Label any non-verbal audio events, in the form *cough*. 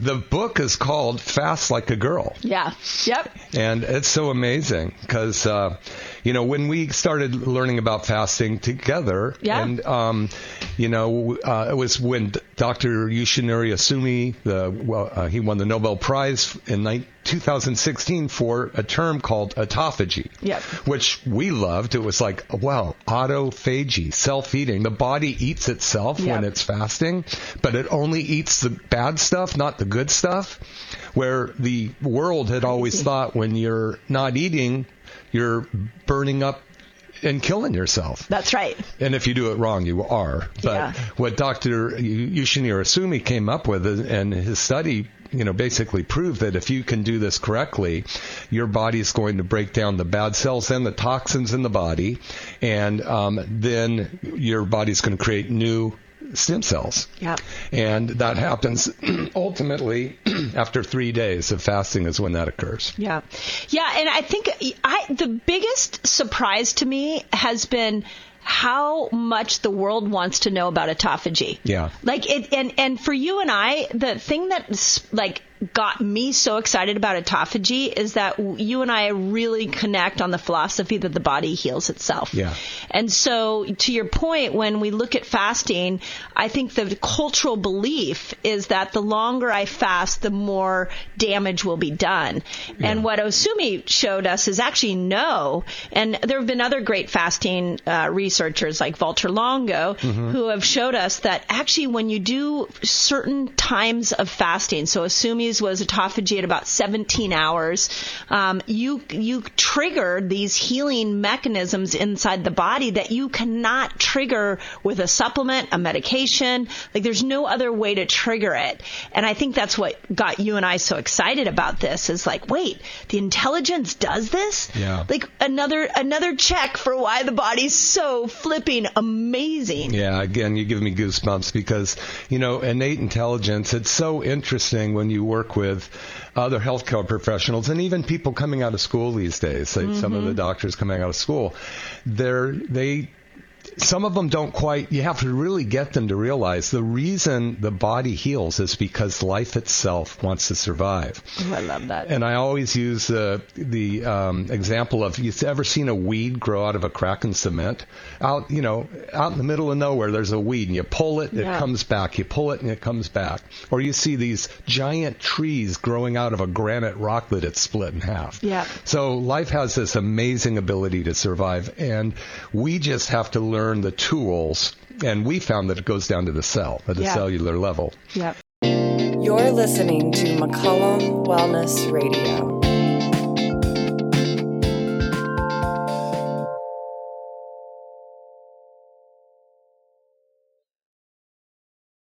the book is called Fast Like a Girl. Yeah. Yep. And it's so amazing because, uh, you know, when we started learning about fasting together, Yeah. and, um, you know, uh, it was when Dr. Yoshinori Ohsumi, the, well, uh, he won the Nobel Prize in ni- 2016 for a term called autophagy, Yep. which we loved. It was like, wow, autophagy, self-eating. The body eats itself when it's fasting, but it only eats the bad stuff, not the good stuff. Where the world had always thought when you're not eating, you're burning up and killing yourself. That's right. And if you do it wrong, you are. But Yeah. what Dr. Yoshinori Ohsumi came up with and his study, you know, basically prove that if you can do this correctly, your body is going to break down the bad cells and the toxins in the body, and um, then your body's going to create new stem cells. Yep. And that happens *clears throat* ultimately *clears throat* after three days of fasting is when that occurs. Yeah. Yeah, and I think I the biggest surprise to me has been how much the world wants to know about autophagy. Yeah. Like it and and for you and I, the thing that like got me so excited about autophagy is that you and I really connect on the philosophy that the body heals itself. Yeah. And so, to your point, when we look at fasting, I think the cultural belief is that the longer I fast, the more damage will be done. And what Ohsumi showed us is actually no. And there have been other great fasting uh, researchers like Walter Longo who have showed us that actually when you do certain times of fasting, so Was autophagy at about 17 hours, um, you you trigger these healing mechanisms inside the body that you cannot trigger with a supplement, a medication. Like there's no other way to trigger it. And I think that's what got you and I so excited about this is like, wait, the intelligence does this? Yeah. Like another another check for why the body's so flipping amazing. Yeah, again, you give me goosebumps because, you know, innate intelligence, it's so interesting when you work with other healthcare professionals and even people coming out of school these days, like some of the mm-hmm. doctors coming out of school. They're, they, some of them don't quite, you have to really get them to realize the reason the body heals is because life itself wants to survive. Ooh, I love that. And I always use uh, the um, example of you've ever seen a weed grow out of a crack in cement? Out, you know, out in the middle of nowhere, there's a weed, and you pull it, Yeah. it comes back. You pull it, and it comes back. Or you see these giant trees growing out of a granite rock that it's split in half. Yeah. So life has this amazing ability to survive, and we just have to learn the tools. And we found that it goes down to the cell at the Yeah. cellular level. Yep. You're listening to McCollum Wellness Radio.